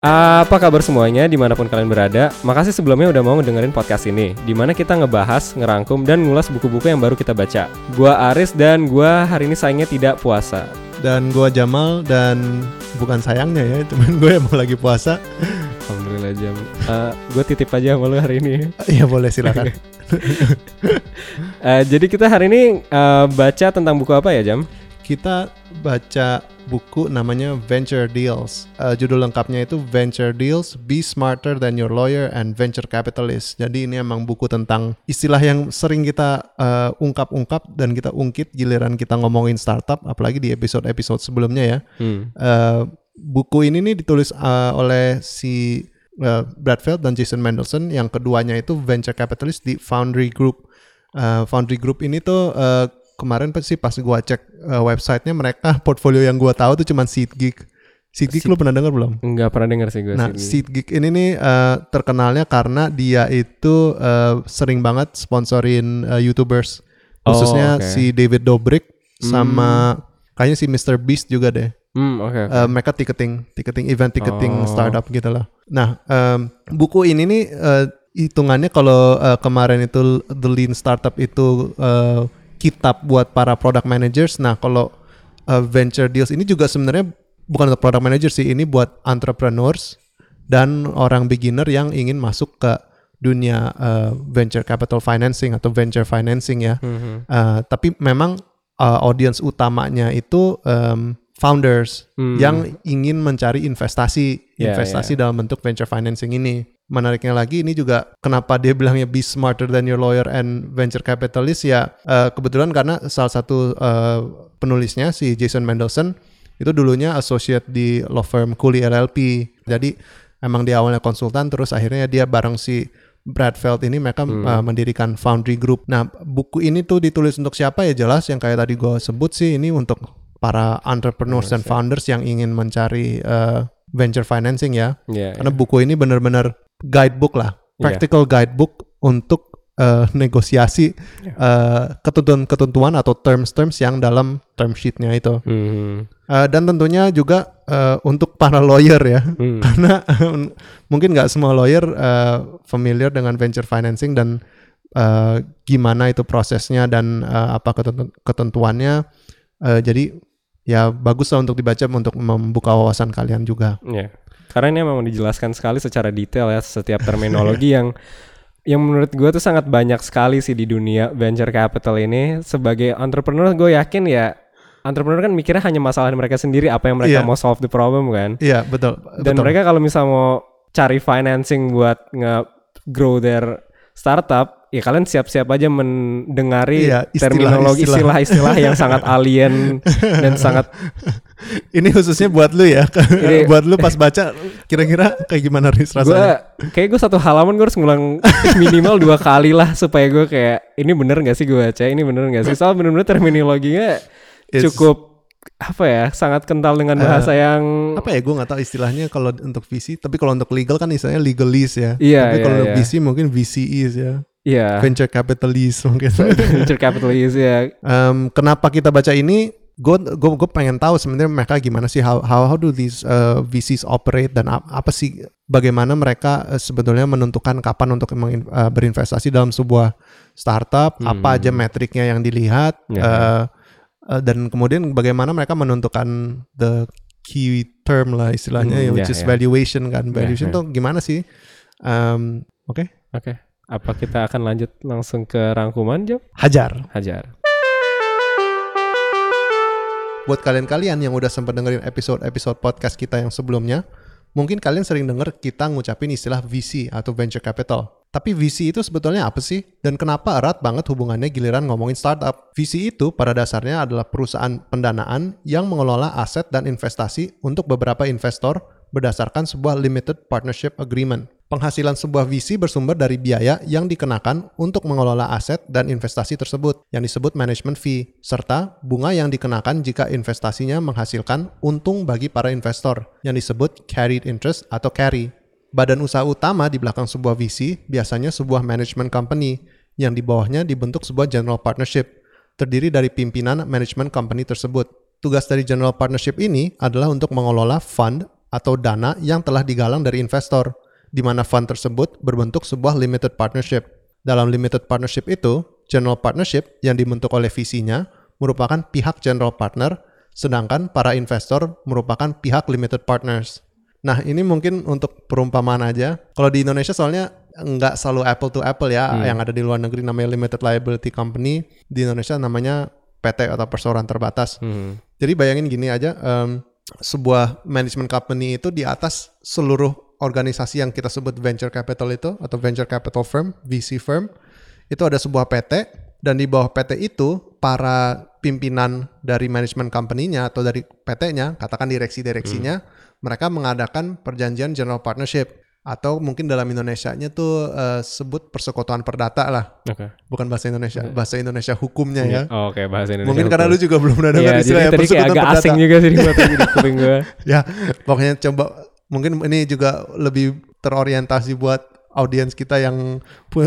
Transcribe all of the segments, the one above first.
Apa kabar semuanya di mana pun kalian berada? Makasih sebelumnya udah mau dengerin podcast ini Di mana kita ngebahas, ngerangkum, dan ngulas buku-buku yang baru kita baca. Gua Aris dan gua hari ini sayangnya tidak puasa. Dan gua Jamal dan bukan sayangnya ya Cuman gue emang lagi puasa. Alhamdulillah Jam. Uh, Gue titip aja sama lu hari ini. Iya boleh silakan. Uh, Jadi kita hari ini uh, baca tentang buku apa ya Jam? Kita baca buku namanya Venture Deals. Uh, judul lengkapnya itu Venture Deals: Be Smarter Than Your Lawyer and Venture Capitalist. Jadi ini emang buku tentang istilah yang sering kita uh, ungkap-ungkap dan kita ungkit giliran kita ngomongin startup, apalagi di episode-episode sebelumnya ya. Hmm. Uh, buku ini nih ditulis uh, oleh si uh, Bradfield dan Jason Mendelson. Yang keduanya itu Venture Capitalist di Foundry Group. Uh, Foundry Group ini tuh uh, kemarin sih pas gua cek uh, websitenya mereka portfolio yang gua tahu tuh cuma SeatGeek. SeatGeek Seed, lu pernah dengar belum? Enggak pernah dengar sih gue. Nah, SeatGeek ini nih uh, terkenalnya karena dia itu uh, sering banget sponsorin uh, YouTubers. Khususnya oh, okay. si David Dobrik sama hmm. kayaknya si Mr Beast juga deh. Hmm, okay, okay. Uh, mereka ticketing, ticketing event ticketing oh. startup gitu lah. Nah, um, buku ini nih uh, hitungannya kalau uh, kemarin itu The Lean Startup itu uh, kitab buat para product managers. Nah, kalau uh, venture deals ini juga sebenarnya bukan untuk product manager sih, ini buat entrepreneurs dan orang beginner yang ingin masuk ke dunia uh, venture capital financing atau venture financing ya. Mm-hmm. Uh, tapi memang uh, audience utamanya itu um, founders mm. yang ingin mencari investasi, yeah, investasi yeah. dalam bentuk venture financing ini menariknya lagi ini juga kenapa dia bilangnya be smarter than your lawyer and venture capitalist ya uh, kebetulan karena salah satu uh, penulisnya si Jason Mendelson itu dulunya associate di law firm Cooley LLP jadi emang dia awalnya konsultan terus akhirnya dia bareng si Bradfeld ini mereka hmm. uh, mendirikan Foundry Group. Nah, buku ini tuh ditulis untuk siapa ya jelas yang kayak tadi gue sebut sih ini untuk para entrepreneurs dan founders yang ingin mencari uh, venture financing ya. Yeah, Karena yeah. buku ini benar-benar guidebook lah, iya. practical yeah. guidebook untuk uh, negosiasi yeah. uh, ketentuan-ketentuan atau terms-terms yang dalam term sheetnya itu. Mm. Uh, dan tentunya juga uh, untuk para lawyer ya, mm. karena mungkin nggak semua lawyer uh, familiar dengan venture financing dan uh, gimana itu prosesnya dan uh, apa ketentuannya. Uh, jadi ya bagus lah untuk dibaca untuk membuka wawasan kalian juga. Yeah. Karena ini memang dijelaskan sekali secara detail ya setiap terminologi yang yang menurut gue tuh sangat banyak sekali sih di dunia venture capital ini. Sebagai entrepreneur gue yakin ya entrepreneur kan mikirnya hanya masalah mereka sendiri apa yang mereka yeah. mau solve the problem kan. Iya yeah, betul. Dan betul. mereka kalau misal mau cari financing buat nge grow their startup ya kalian siap-siap aja mendengari iya, istilah, terminologi istilah-istilah yang sangat alien dan sangat ini khususnya buat lu ya. Ini, buat lu pas baca kira-kira kayak gimana ris rasanya? gua, kayak gue satu halaman gue harus ngulang minimal dua kali lah supaya gue kayak ini bener gak sih gue baca? Ini bener gak sih? Soal bener-bener terminologinya It's, cukup apa ya sangat kental dengan eh, bahasa uh, yang apa ya gue nggak tahu istilahnya kalau untuk VC tapi kalau untuk legal kan istilahnya legalese ya. Iya, tapi iya, kalau iya. untuk VC mungkin VCEs ya Iya. Venture capitalist mungkin. Venture capitalist ya. Um, kenapa kita baca ini? Gue gue gue pengen tahu sebenarnya mereka gimana sih how how how do these uh, VCs operate dan ap, apa sih bagaimana mereka uh, sebetulnya menentukan kapan untuk uh, berinvestasi dalam sebuah startup, hmm. apa aja metriknya yang dilihat yeah. uh, uh, dan kemudian bagaimana mereka menentukan the key term lah istilahnya hmm, which yeah, is yeah. valuation kan. Valuation yeah, yeah. tuh gimana sih? Um, oke. Okay? Oke. Okay. Apa kita akan lanjut langsung ke rangkuman, Job? Hajar. Hajar. Buat kalian-kalian yang udah sempat dengerin episode-episode podcast kita yang sebelumnya, mungkin kalian sering denger kita ngucapin istilah VC atau venture capital. Tapi VC itu sebetulnya apa sih? Dan kenapa erat banget hubungannya giliran ngomongin startup? VC itu pada dasarnya adalah perusahaan pendanaan yang mengelola aset dan investasi untuk beberapa investor berdasarkan sebuah limited partnership agreement. Penghasilan sebuah VC bersumber dari biaya yang dikenakan untuk mengelola aset dan investasi tersebut, yang disebut management fee, serta bunga yang dikenakan jika investasinya menghasilkan untung bagi para investor, yang disebut carried interest atau carry. Badan usaha utama di belakang sebuah VC biasanya sebuah management company, yang di bawahnya dibentuk sebuah general partnership, terdiri dari pimpinan management company tersebut. Tugas dari general partnership ini adalah untuk mengelola fund atau dana yang telah digalang dari investor, di mana fund tersebut berbentuk sebuah limited partnership. Dalam limited partnership itu, general partnership yang dibentuk oleh visinya merupakan pihak general partner, sedangkan para investor merupakan pihak limited partners. Nah, ini mungkin untuk perumpamaan aja. Kalau di Indonesia soalnya nggak selalu apple to apple ya. Hmm. Yang ada di luar negeri namanya limited liability company, di Indonesia namanya PT atau perseroan terbatas. Hmm. Jadi bayangin gini aja, em, sebuah management company itu di atas seluruh organisasi yang kita sebut venture capital itu atau venture capital firm, VC firm, itu ada sebuah PT dan di bawah PT itu para pimpinan dari management company-nya atau dari PT-nya, katakan direksi-direksinya, mereka mengadakan perjanjian general partnership atau mungkin dalam Indonesia-nya tuh eh, sebut persekutuan perdata lah, Oke. bukan bahasa Indonesia, bahasa Indonesia hukumnya ya. Oh, Oke, bahasa Indonesia. Mungkin karena lu juga belum pernah dengar jadi istilah yang tadi kayak persekutuan agak perdata. asing juga sih di kuping gue. ya pokoknya coba mungkin ini juga lebih terorientasi buat audiens kita yang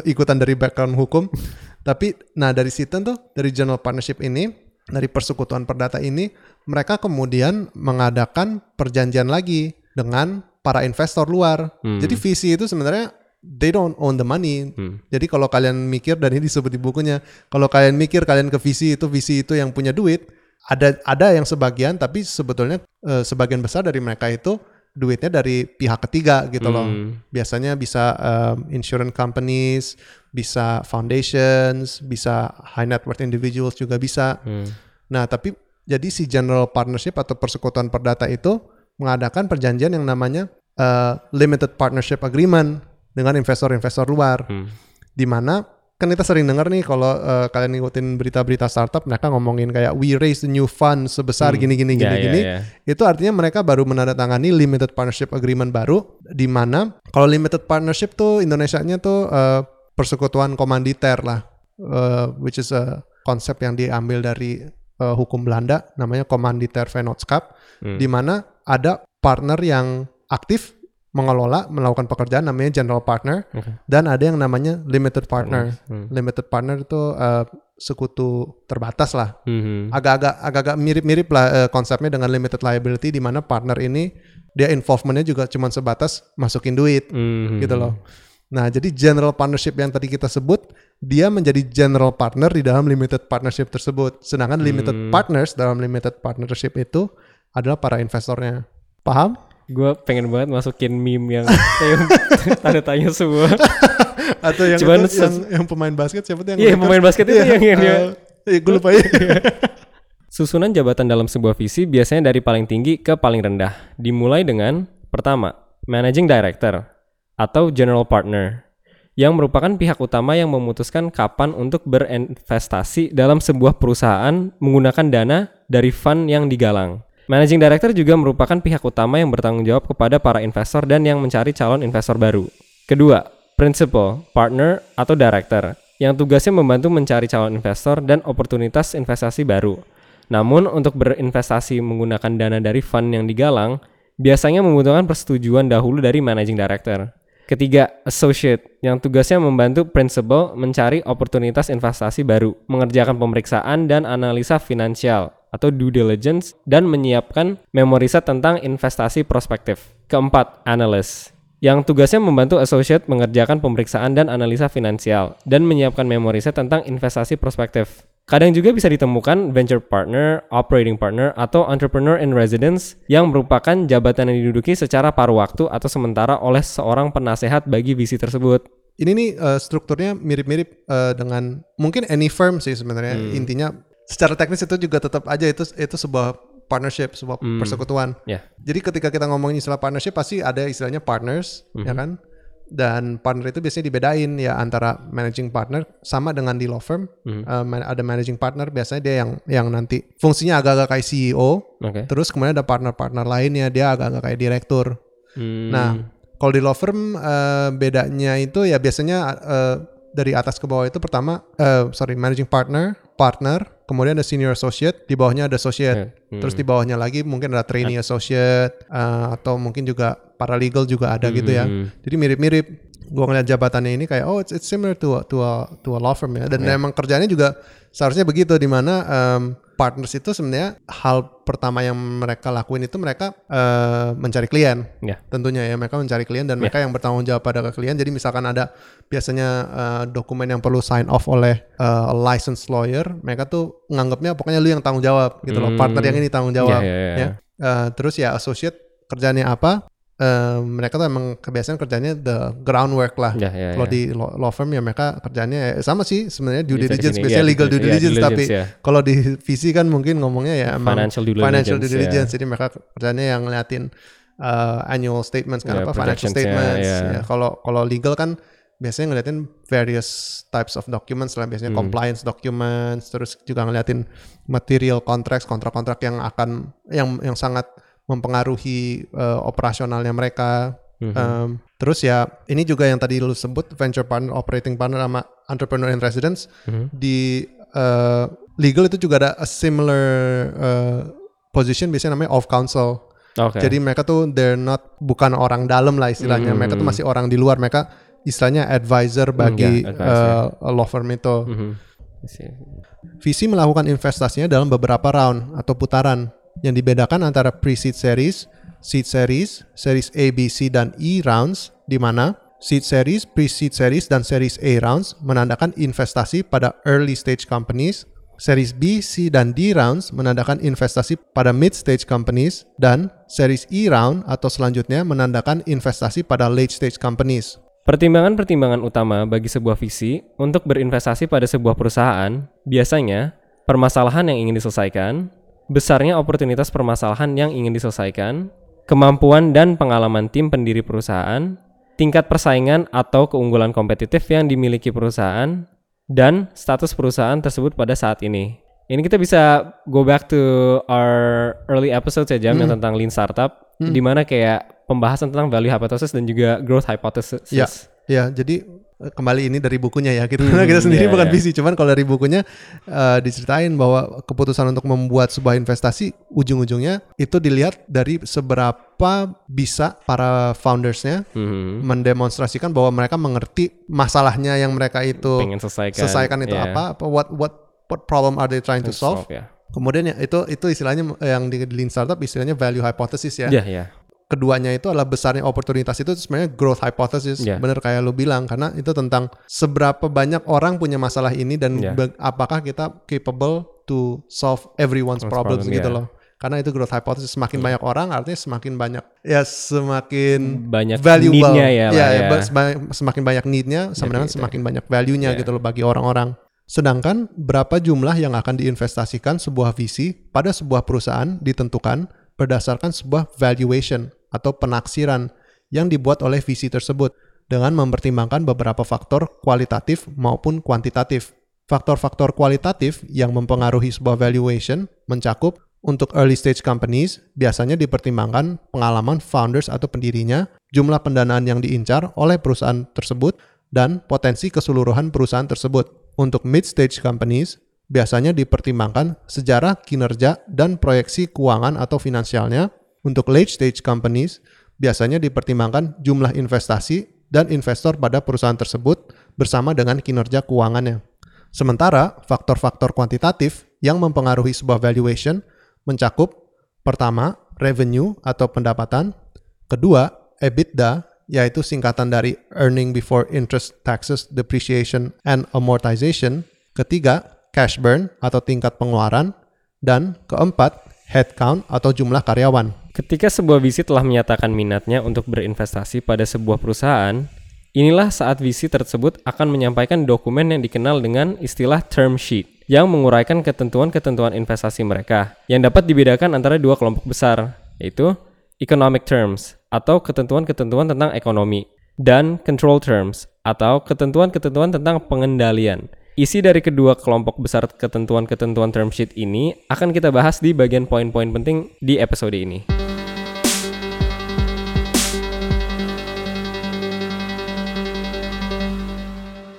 ikutan dari background hukum tapi nah dari situ tuh dari general partnership ini dari persekutuan perdata ini mereka kemudian mengadakan perjanjian lagi dengan para investor luar Hmm. jadi visi itu sebenarnya they don't own the money Hmm. jadi kalau kalian mikir dan ini disebut di bukunya, kalau kalian mikir kalian ke visi itu visi itu yang punya duit, ada ada yang sebagian tapi sebetulnya eh, sebagian besar dari mereka itu duitnya dari pihak ketiga gitu loh. Hmm. Biasanya bisa um, insurance companies, bisa foundations, bisa high net worth individuals juga bisa. Hmm. Nah, tapi jadi si general partnership atau persekutuan perdata itu mengadakan perjanjian yang namanya uh, limited partnership agreement dengan investor-investor luar Hmm. di mana kan kita sering dengar nih kalau uh, kalian ngikutin berita-berita startup mereka ngomongin kayak we raise the new fund sebesar gini gini gini ya, gini ya. itu artinya mereka baru menandatangani limited partnership agreement baru di mana kalau limited partnership tuh Indonesianya tuh uh, persekutuan komanditer lah uh, which is a konsep yang diambil dari uh, hukum Belanda namanya komanditer vennootschap Hmm. di mana ada partner yang aktif mengelola melakukan pekerjaan namanya general partner Oke. dan ada yang namanya limited partner. Hmm. Limited partner itu uh, sekutu terbatas lah. Hmm. Agak-agak agak-agak mirip-mirip lah uh, konsepnya dengan limited liability di mana partner ini dia involvementnya juga cuma sebatas masukin duit Hmm. gitu loh. Nah, jadi general partnership yang tadi kita sebut, dia menjadi general partner di dalam limited partnership tersebut. Sedangkan limited Hmm. partners dalam limited partnership itu adalah para investornya. Paham? Gue pengen banget masukin meme yang tanda tanya semua. Atau yang Cuman itu, yang, yang pemain basket siapa tuh yang Iya, pemain basket itu Iya, yang- yang dia- eh, gue lupa ya. Susunan jabatan dalam sebuah visi biasanya dari paling tinggi ke paling rendah. Dimulai dengan pertama, Managing Director atau General Partner yang merupakan pihak utama yang memutuskan kapan untuk berinvestasi dalam sebuah perusahaan menggunakan dana dari fund yang digalang. Managing Director juga merupakan pihak utama yang bertanggung jawab kepada para investor dan yang mencari calon investor baru. Kedua, Principal, Partner, atau Director yang tugasnya membantu mencari calon investor dan oportunitas investasi baru. Namun untuk berinvestasi menggunakan dana dari fund yang digalang, biasanya membutuhkan persetujuan dahulu dari managing director. Ketiga, associate yang tugasnya membantu principal mencari oportunitas investasi baru, mengerjakan pemeriksaan dan analisa finansial atau due diligence dan menyiapkan memori set tentang investasi prospektif. Keempat, analyst yang tugasnya membantu associate mengerjakan pemeriksaan dan analisa finansial dan menyiapkan memori set tentang investasi prospektif. Kadang juga bisa ditemukan venture partner, operating partner, atau entrepreneur in residence yang merupakan jabatan yang diduduki secara paruh waktu atau sementara oleh seorang penasehat bagi visi tersebut. Ini nih eh, strukturnya mirip-mirip eh, dengan mungkin any firm sih sebenarnya. Hmm. Intinya secara teknis itu juga tetap aja itu itu sebuah partnership, sebuah Hmm. persekutuan. Ya. Jadi ketika kita ngomongin istilah partnership pasti ada istilahnya partners, Mhm. ya kan? Dan partner itu biasanya dibedain ya antara managing partner sama dengan di law firm. Mhm. Eh, man- ada managing partner biasanya dia yang yang nanti fungsinya agak-agak kayak CEO. Oke. Terus kemudian ada partner-partner lainnya dia agak-agak kayak direktur. Hmm. Nah, kalau di law firm eh, bedanya itu ya biasanya eh, dari atas ke bawah itu pertama eh, sorry managing partner, partner, kemudian ada senior associate, di bawahnya ada associate. Hmm. Terus di bawahnya lagi mungkin ada trainee associate eh, atau mungkin juga paralegal juga ada gitu ya. Hmm. Jadi mirip-mirip. Gua ngeliat jabatannya ini kayak oh it's, it's similar to a, to a to a law firm ya. Dan emang kerjanya juga seharusnya begitu di mana em, partners itu sebenarnya hal pertama yang mereka lakuin itu mereka eh, mencari klien. Ya. Tentunya ya mereka mencari klien dan mereka yang bertanggung jawab pada klien. Jadi misalkan ada biasanya eh, dokumen yang perlu sign off oleh eh, a licensed lawyer, mereka tuh nganggapnya pokoknya lu yang tanggung jawab gitu loh. Hmm. Partner yang ini tanggung jawab. Ya, ya, ya. ya. Eh, terus ya associate kerjanya apa? Mereka tuh emang kebiasaan kerjanya the groundwork lah. Ya, ya, Kalau ya. di law, law firm ya mereka kerjanya ya sama sih sebenarnya due diligence biasanya ya, legal due- ya, diligence due tapi diligence, ya. kalau di VC kan mungkin ngomongnya ya emang Financial due financial due diligence, ya. diligence jadi mereka kerjanya yang ngeliatin uh, annual statements kan Ya, apa financial statements kalau kalau legal kan biasanya ngeliatin various types of documents lah biasanya Hmm. compliance documents terus juga ngeliatin material contracts kontrak-kontrak yang akan yang yang sangat mempengaruhi uh, operasionalnya mereka Mhm. Um, terus ya ini juga yang tadi lu sebut venture partner, operating partner sama entrepreneur in residence Mhm. di uh, legal itu juga ada a similar uh, position biasanya namanya of counsel. Oke. Jadi mereka tuh they're not bukan orang dalam lah istilahnya. Hmm. Mereka tuh masih orang di luar. Mereka istilahnya advisor bagi ya, advisor. uh, law firm itu. Mhm. I see. VC melakukan investasinya dalam beberapa round atau putaran yang dibedakan antara pre-seed series, seed series, series A, B, C, dan E rounds, di mana seed series, pre-seed series, dan series A rounds menandakan investasi pada early stage companies, series B, C, dan D rounds menandakan investasi pada mid stage companies, dan series E round atau selanjutnya menandakan investasi pada late stage companies. Pertimbangan-pertimbangan utama bagi sebuah visi untuk berinvestasi pada sebuah perusahaan biasanya permasalahan yang ingin diselesaikan, besarnya oportunitas permasalahan yang ingin diselesaikan, kemampuan dan pengalaman tim pendiri perusahaan, tingkat persaingan atau keunggulan kompetitif yang dimiliki perusahaan, dan status perusahaan tersebut pada saat ini. Ini kita bisa go back to our early episodes ya Jam yang tentang lean startup, di mana kayak pembahasan tentang value hypothesis dan juga growth hypothesis. Ya, ya. Jadi kembali ini dari bukunya ya. Kita Hmm, kita sendiri iya, bukan iya. visi, cuman kalau dari bukunya eh, diceritain bahwa keputusan untuk membuat sebuah investasi ujung-ujungnya itu dilihat dari seberapa bisa para foundersnya Mhm. mendemonstrasikan bahwa mereka mengerti masalahnya yang mereka itu pengen selesaikan selesaikan itu Iya. apa, apa what what what problem are they trying to solve. ya. Kemudian ya itu itu istilahnya yang di lean startup istilahnya value hypothesis ya Iya, iya. Keduanya itu adalah besarnya oportunitas itu sebenarnya growth hypothesis Yeah. bener kayak lu bilang karena itu tentang seberapa banyak orang punya masalah ini dan Yeah. apakah kita capable to solve everyone's problems problem, gitu yeah. loh karena itu growth hypothesis semakin banyak orang artinya semakin banyak ya semakin Banyak valuable ya ya, ya. sema- semakin banyak need-nya sama dengan Jadi itu. semakin banyak value-nya Yeah. gitu loh bagi orang-orang sedangkan berapa jumlah yang akan diinvestasikan sebuah visi pada sebuah perusahaan ditentukan berdasarkan sebuah valuation atau penaksiran yang dibuat oleh visi tersebut dengan mempertimbangkan beberapa faktor kualitatif maupun kuantitatif. Faktor-faktor kualitatif yang mempengaruhi sebuah valuation mencakup untuk early stage companies biasanya dipertimbangkan pengalaman founders atau pendirinya, jumlah pendanaan yang diincar oleh perusahaan tersebut, dan potensi keseluruhan perusahaan tersebut. Untuk mid stage companies biasanya dipertimbangkan sejarah kinerja dan proyeksi keuangan atau finansialnya. Untuk late stage companies biasanya dipertimbangkan jumlah investasi dan investor pada perusahaan tersebut bersama dengan kinerja keuangannya. Sementara faktor-faktor kuantitatif yang mempengaruhi sebuah valuation mencakup pertama, revenue atau pendapatan, kedua, EBITDA yaitu singkatan dari earning before interest, taxes, depreciation and amortization, ketiga, cash burn atau tingkat pengeluaran, dan keempat, headcount atau jumlah karyawan. Ketika sebuah visi telah menyatakan minatnya untuk berinvestasi pada sebuah perusahaan, inilah saat visi tersebut akan menyampaikan dokumen yang dikenal dengan istilah term sheet yang menguraikan ketentuan-ketentuan investasi mereka yang dapat dibedakan antara dua kelompok besar, yaitu economic terms atau ketentuan-ketentuan tentang ekonomi dan control terms atau ketentuan-ketentuan tentang pengendalian. Isi dari kedua kelompok besar ketentuan-ketentuan term sheet ini akan kita bahas di bagian poin-poin penting di episode ini.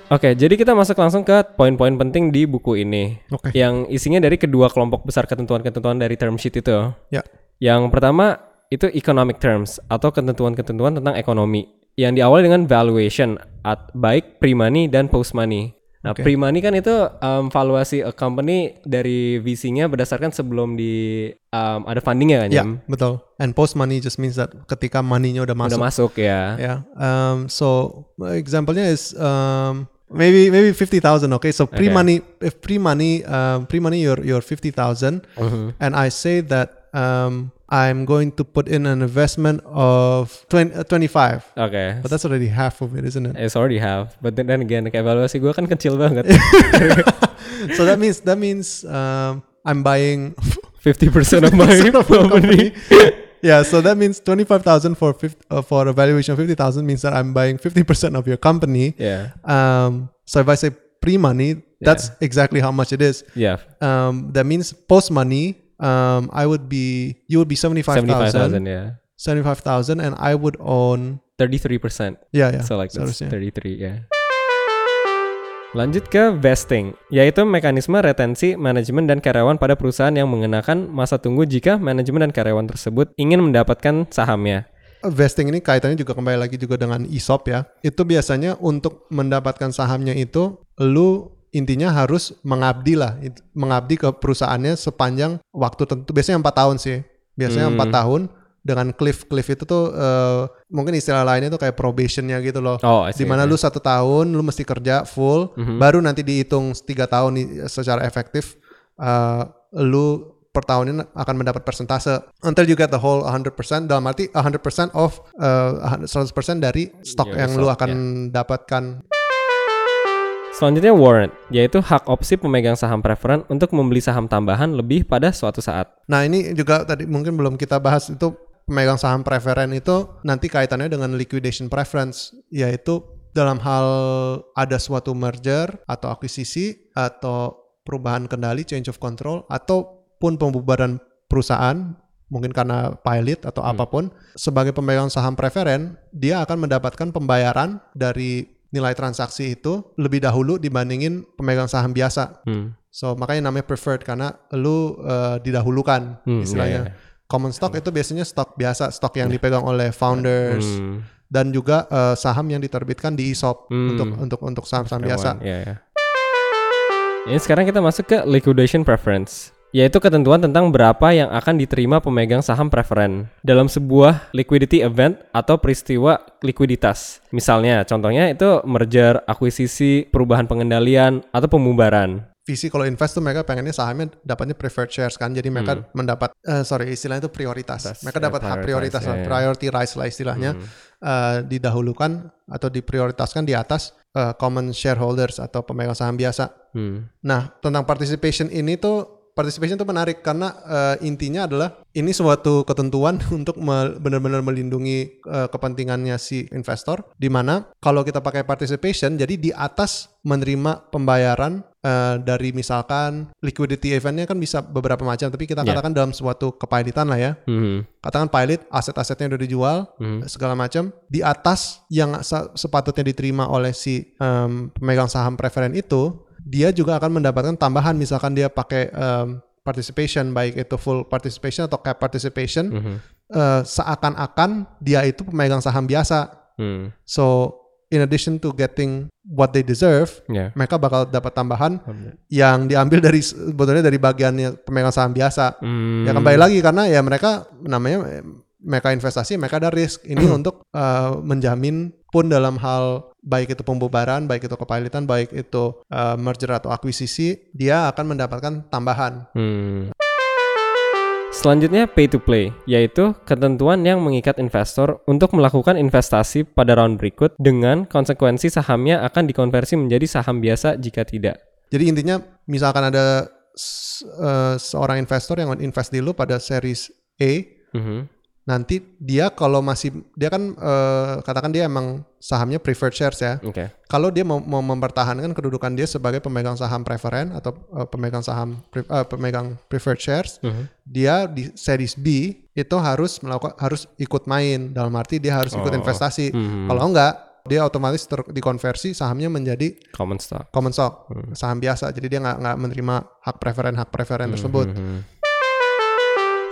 Oke, jadi kita masuk langsung ke poin-poin penting di buku ini. Oke. Yang isinya dari kedua kelompok besar ketentuan-ketentuan dari term sheet itu. Ya. Yang pertama itu economic terms atau ketentuan-ketentuan tentang ekonomi yang diawali dengan valuation at baik pre-money dan post-money. Nah, Oke. pre-money kan itu um, valuasi a company dari VC-nya berdasarkan sebelum di um, ada fundingnya kan, Ya, Jam? betul. And post money just means that ketika money-nya udah masuk. Udah masuk ya. Yeah. Um, so example-nya is um, maybe maybe fifty thousand. Okay. So pre money, if pre money, um, pre money, you're you're fifty thousand, Mhm. and I say that um, I'm going to put in an investment of 20, uh, 25. Oke. But that's already half of it, isn't it? It's already half but then, then again, kayak evaluasi gue kan kecil banget. so that means that means um, I'm buying 50% of my 50% of your company. Yeah, so that means 25,000 for 50, uh, for a valuation of 50,000 means that I'm buying 50% of your company. Yeah. Um, so if I say pre-money, that's exactly how much it is. Yeah. Um, that means post-money, um, I would be, you would be 75,000, 75,000 ya. 75,000 and I would own, 33%. yeah, yeah. So like that's 33 ya. Lanjut ke vesting, yaitu mekanisme retensi manajemen dan karyawan pada perusahaan yang mengenakan masa tunggu jika manajemen dan karyawan tersebut ingin mendapatkan sahamnya. Vesting ini kaitannya juga kembali lagi juga dengan ESOP ya. Itu biasanya untuk mendapatkan sahamnya itu, lu intinya harus mengabdi lah, mengabdi ke perusahaannya sepanjang waktu tentu. Biasanya empat tahun sih. Biasanya Hmm. empat tahun dengan cliff cliff itu tuh eh, mungkin istilah lainnya tuh kayak probationnya gitu loh. Oh, I see, Di mana okay. lu satu tahun lu mesti kerja full, Mhm. baru nanti dihitung tiga tahun secara efektif. eh, lu per tahunnya akan mendapat persentase until you get the whole 100% dalam arti 100% of uh, 100% dari stok Your yang lu akan dapatkan Selanjutnya warrant, yaitu hak opsi pemegang saham preferen untuk membeli saham tambahan lebih pada suatu saat. Nah ini juga tadi mungkin belum kita bahas itu pemegang saham preferen itu nanti kaitannya dengan liquidation preference yaitu dalam hal ada suatu merger atau akuisisi atau perubahan kendali change of control ataupun pembubaran perusahaan mungkin karena pilot atau apa pun sebagai pemegang saham preferen dia akan mendapatkan pembayaran dari nilai transaksi itu lebih dahulu dibandingin pemegang saham biasa. Hmm. So makanya namanya preferred karena lu eh, didahulukan Hmm, istilahnya. iya, iya. Common stock itu biasanya stok biasa, stok yang dipegang oleh founders Hmm. dan juga eh, saham yang diterbitkan di ESOP Hmm. untuk untuk untuk saham-saham biasa. Ya, ya. Ini sekarang kita masuk ke liquidation preference, yaitu ketentuan tentang berapa yang akan diterima pemegang saham preferen dalam sebuah liquidity event atau peristiwa likuiditas. Misalnya, contohnya itu merger, akuisisi, perubahan pengendalian, atau pembubaran. VC kalau invest tuh mereka pengennya sahamnya dapatnya preferred shares kan, jadi mereka mendapat eh, sorry istilahnya itu prioritas. Tas, mereka ya, dapat hak prioritas, prioritas, ya, ya. priority rights lah istilahnya, eh, didahulukan atau diprioritaskan di atas eh, common shareholders atau pemegang saham biasa. Hmm. Nah, tentang participation ini tuh participation tuh menarik karena eh, intinya adalah ini suatu ketentuan untuk me- benar-benar melindungi eh, kepentingannya si investor di mana kalau kita pakai participation jadi di atas menerima pembayaran eh, dari misalkan liquidity eventnya kan bisa beberapa macam tapi kita Ya. katakan dalam suatu kepailitan lah ya Hmm. katakan pilot aset-asetnya udah dijual Hmm. segala macam di atas yang sepatutnya diterima oleh si em, pemegang saham preferen itu dia juga akan mendapatkan tambahan misalkan dia pakai em, participation baik itu full participation atau cap participation Mhm. eh, seakan-akan dia itu pemegang saham biasa Hmm. so in addition to getting what they deserve Ya. mereka bakal dapat tambahan yang diambil dari sebetulnya dari bagiannya pemegang saham biasa Hmm. Ya kembali lagi karena ya mereka namanya mereka investasi, mereka ada risk. Ini untuk eh, menjamin pun dalam hal baik itu pembubaran, baik itu kepailitan, baik itu eh, merger atau akuisisi, dia akan mendapatkan tambahan. Hmm. Selanjutnya pay to play, yaitu ketentuan yang mengikat investor untuk melakukan investasi pada round berikut dengan konsekuensi sahamnya akan dikonversi menjadi saham biasa jika tidak. Jadi intinya misalkan ada eh, seorang investor yang invest di lu pada series A, Mhm. Nanti dia kalau masih dia kan eh, katakan dia emang sahamnya preferred shares ya. Oke. kalau dia mau, mau mempertahankan kedudukan dia sebagai pemegang saham preferen atau uh, pemegang saham pre- uh, pemegang preferred shares, Mhm. dia di series B itu harus melakukan harus ikut main dalam arti dia harus ikut Oh. investasi. Mhm. Kalau enggak, dia otomatis ter- dikonversi sahamnya menjadi Common stock. common stock, saham biasa. Jadi dia nggak nggak menerima hak preferen hak preferen tersebut. Mhm.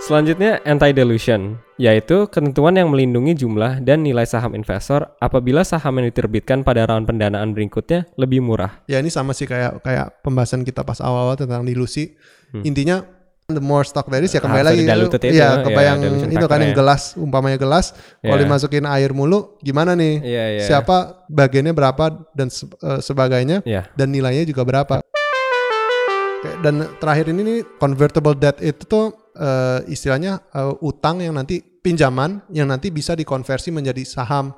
Selanjutnya anti-dilution, yaitu ketentuan yang melindungi jumlah dan nilai saham investor apabila saham yang diterbitkan pada round pendanaan berikutnya lebih murah. Ya ini sama sih kayak kayak pembahasan kita pas awal-awal tentang dilusi. Intinya the more stock there is ya kembali Hmm. Lagi diluted itu, ya ya, kebayang dilution itu kan yang ya. gelas umpamanya gelas kalau Ya. dimasukin air mulu gimana nih Iya, iya. siapa bagiannya berapa dan se- eh, sebagainya Ya. dan nilainya juga berapa dan terakhir ini nih convertible debt itu tuh eh, istilahnya eh, utang yang nanti pinjaman yang nanti bisa dikonversi menjadi saham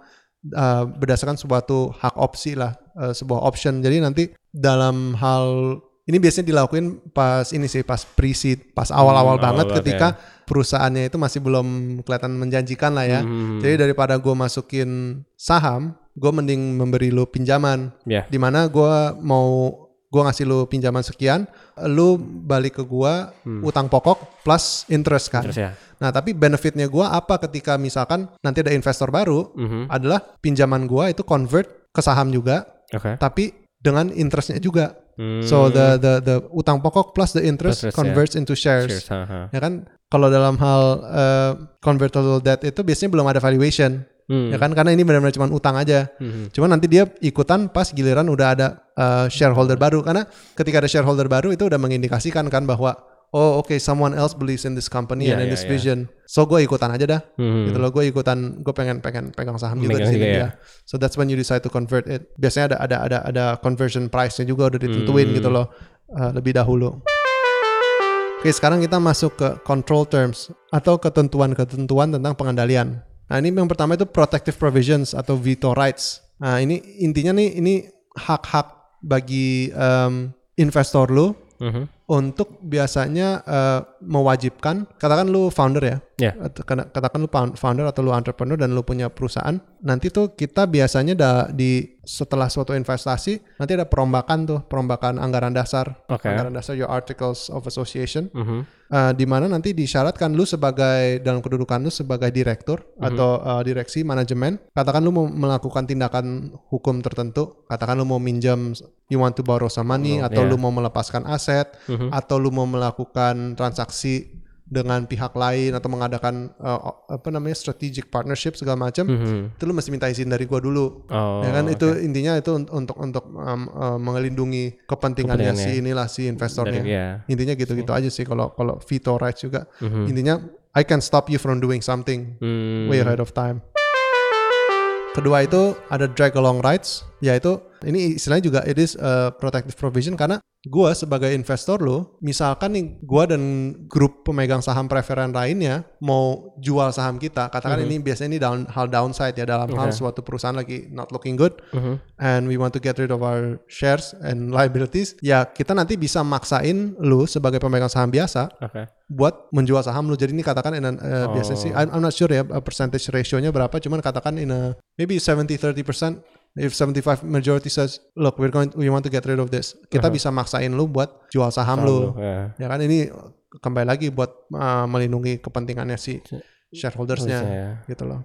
eh, berdasarkan suatu hak opsi lah eh, sebuah option jadi nanti dalam hal ini biasanya dilakuin pas ini sih pas pre-seed pas awal-awal Hmm, banget awal-awal, ketika perusahaannya itu masih belum kelihatan menjanjikan lah ya Hmm. jadi daripada gue masukin saham gue mending memberi lu pinjaman Ya. di mana gue mau gue ngasih lu pinjaman sekian lu balik ke gue utang pokok plus interest kan Terus ya. nah tapi benefitnya gue apa ketika misalkan nanti ada investor baru Mhm. adalah pinjaman gue itu convert ke saham juga Oke. tapi dengan interestnya juga Hmm. so the the the utang pokok plus the interest Interest, ya. converts into shares, Cheers, haha. ya kan kalau dalam hal uh, convertible debt itu biasanya belum ada valuation Hmm. ya kan karena ini benar-benar cuma utang aja Mhm. Cuma nanti dia ikutan pas giliran udah ada uh, shareholder baru karena ketika ada shareholder baru itu udah mengindikasikan kan bahwa oh oke someone else believes in this company Iya, and in iya, this iya. vision. So gue ikutan aja dah. Mhm. Gitu loh gue ikutan gue pengen pengen pegang saham juga di sini ya. ya. So that's when you decide to convert it. Biasanya ada ada ada ada conversion price-nya juga udah ditentuin Hmm. gitu loh uh, lebih dahulu. Oke, sekarang kita masuk ke control terms atau ketentuan-ketentuan tentang pengendalian. Nah, ini yang pertama itu protective provisions atau veto rights. Nah, ini intinya nih ini hak-hak bagi em, investor lu Mhm. untuk biasanya eh, mewajibkan katakan lu founder ya. Ya. Atau kena- katakan lu founder atau lu entrepreneur dan lu punya perusahaan, nanti tuh kita biasanya da, di setelah suatu investasi nanti ada perombakan tuh, perombakan anggaran dasar. Oke. Anggaran dasar your articles of association. Mhm. Uh, di mana nanti disyaratkan lu sebagai dalam kedudukan lu sebagai direktur atau uh, direksi manajemen katakan lu mau melakukan tindakan hukum tertentu katakan lu mau minjam you want to borrow some money Oh, atau yeah. lu mau melepaskan aset Mhm. atau lu mau melakukan transaksi dengan pihak lain atau mengadakan uh, apa namanya strategic partnership segala macam Mhm. itu lu mesti minta izin dari gua dulu Oh. ya kan itu intinya itu un- untuk untuk um, uh, mengelindungi kepentingannya Kepentingannya. si inilah si investornya Dari- ya. intinya gitu-gitu aja sih kalau kalau veto rights juga Mhm. intinya I can stop you from doing something Hmm. way ahead of time kedua itu ada drag along rights yaitu ini istilahnya juga it is a protective provision karena gua sebagai investor lo misalkan nih gua dan grup pemegang saham preferen lainnya mau jual saham kita katakan ini biasanya ini down, hal downside ya dalam hal Oke. suatu perusahaan lagi not looking good Mhm. and we want to get rid of our shares and liabilities, ya kita nanti bisa maksain lu sebagai pemegang saham biasa Oke. buat menjual saham lu. Jadi ini katakan in a, uh, biasa sih, I'm, I'm not sure ya percentage ratio-nya berapa, cuman katakan in a maybe 70-30%. If 75 majority says, look, we're going, we want to get rid of this, kita bisa maksain lu buat jual saham, lu. Ya. Ya kan ini kembali lagi buat uh, melindungi kepentingannya si shareholdersnya Harusnya ya. gitu loh.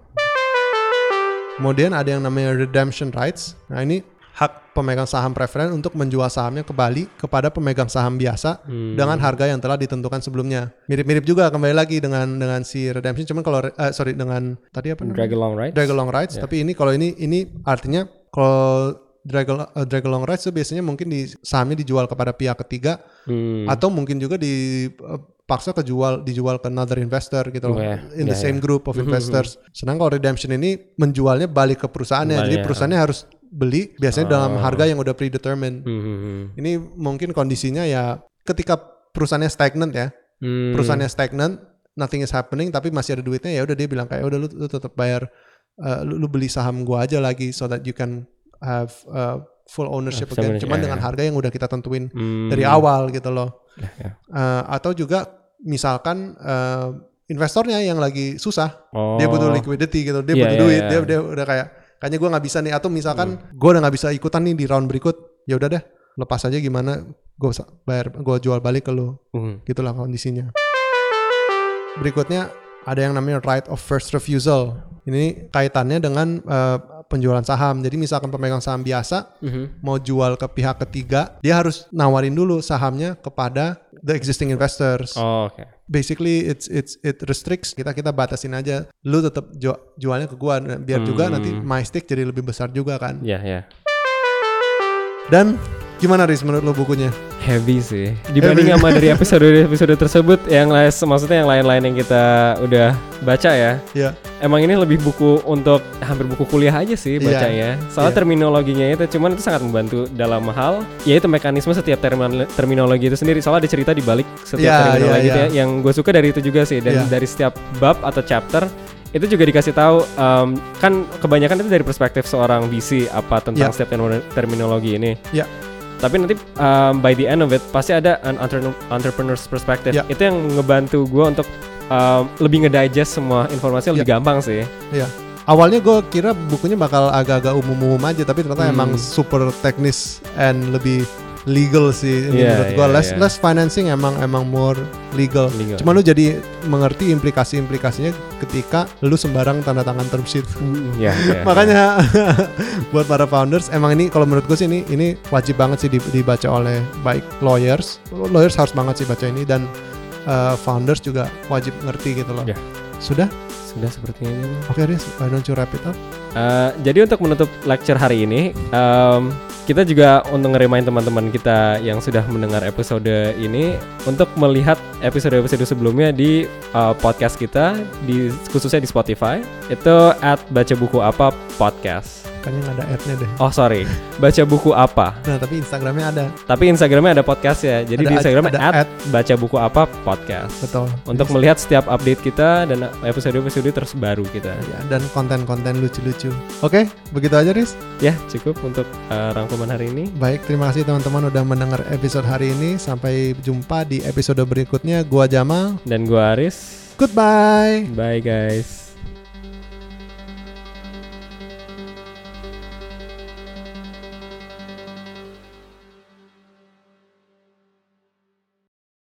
Kemudian ada yang namanya redemption rights. Nah ini hak pemegang saham preferen untuk menjual sahamnya kembali kepada pemegang saham biasa Hmm. dengan harga yang telah ditentukan sebelumnya. Mirip-mirip juga kembali lagi dengan dengan si redemption. Cuman kalau eh, sorry dengan tadi apa? Drag along right? drag along rights. Tapi ini kalau ini ini artinya kalau drag, al- eh, drag along rights itu biasanya mungkin di sahamnya dijual kepada pihak ketiga Hmm. atau mungkin juga dipaksa kejual dijual ke another investor gitu loh Oh, ya. in the Ya, same ya. group of investors. Sedang kalau redemption ini menjualnya balik ke perusahaannya, jadi ya. perusahaannya harus beli biasanya dalam harga yang udah predetermined. Hmm, hmm, hmm. Ini mungkin kondisinya ya ketika perusahaannya stagnant ya, Hmm. perusahaannya stagnant, nothing is happening tapi masih ada duitnya ya udah dia bilang kayak udah lu, lu tetap bayar uh, lu, lu beli saham gua aja lagi so that you can have uh, full ownership Full again. Cuman ya, dengan ya. harga yang udah kita tentuin Hmm. dari awal gitu loh. Ya, ya. Uh, atau juga misalkan uh, investornya yang lagi susah, Oh. dia butuh liquidity gitu, dia Iya, butuh iya, duit, iya. dia dia udah kayak kayaknya gua nggak bisa nih atau misalkan gua udah nggak bisa ikutan nih di round berikut, ya udah deh lepas aja gimana gue bayar gue jual balik ke lu Hmm. gitulah kondisinya berikutnya ada yang namanya right of first refusal ini kaitannya dengan eh, penjualan saham jadi misalkan pemegang saham biasa Mhm. mau jual ke pihak ketiga dia harus nawarin dulu sahamnya kepada the existing investors. Oh, oke. Basically it's it's it restricts kita kita batasin aja. Lu tetap ju- jualnya ke gua biar juga Hmm. nanti my stake jadi lebih besar juga kan. Ya, ya. Dan gimana Riz menurut lu bukunya? Heavy sih. Dibanding Heavy. sama dari episode-episode tersebut yang lain maksudnya yang lain-lain yang kita udah baca ya. Ya. Emang ini lebih buku untuk hampir buku kuliah aja sih Iya. bacanya. Soalnya Iya. terminologinya itu cuman itu sangat membantu dalam hal yaitu mekanisme setiap termin- terminologi itu sendiri. Soalnya ada cerita di balik setiap Iya, terminologi iya, itu iya. ya. Yang gue suka dari itu juga sih dan Iya. dari setiap bab atau chapter itu juga dikasih tahu em, kan kebanyakan itu dari perspektif seorang VC apa tentang Iya. setiap termino- terminologi ini. Iya. Tapi nanti um, by the end of it pasti ada an entre- entrepreneur's perspective. Ya. Itu yang ngebantu gue untuk um, lebih ngedigest semua informasi lebih Ya. gampang sih. Awalnya gue kira bukunya bakal agak-agak umum-umum aja, tapi ternyata Hmm. emang super teknis and lebih legal sih Iya, menurut gue. iya, less iya. less financing emang emang more legal. Legal. Cuma lu jadi mengerti implikasi-implikasinya ketika lu sembarang tanda tangan term sheet. Ya, ya, Makanya buat para founders emang ini kalau menurut gue sih ini ini wajib banget sih di- dibaca oleh baik lawyers, lawyers harus banget sih baca ini dan uh, founders juga wajib ngerti gitu loh. Ya. Sudah? Sudah sepertinya aja. Bang. Oke, Riz, why don't you wrap it up? Uh, jadi untuk menutup lecture hari ini, um, kita juga untuk ngerimain teman-teman kita yang sudah mendengar episode ini untuk melihat episode-episode sebelumnya di uh, podcast kita, di khususnya di Spotify. Itu at baca buku apa podcast. Kayaknya nggak ada ad-nya deh. Oh sorry, baca buku apa? Nah, tapi Instagramnya ada. Tapi Instagramnya ada podcast ya. Jadi Ada- di Instagramnya ada at ad. baca buku apa podcast. Betul. Untuk melihat setiap update kita dan episode-episode terbaru kita. Ya, dan konten-konten lucu-lucu. Oke, begitu aja, Riz. Ya cukup untuk uh, rangkuman hari ini. Baik, terima kasih teman-teman udah mendengar episode hari ini. Sampai jumpa di episode berikutnya. Gua Jamal. Dan gua Aris. Goodbye. Bye guys.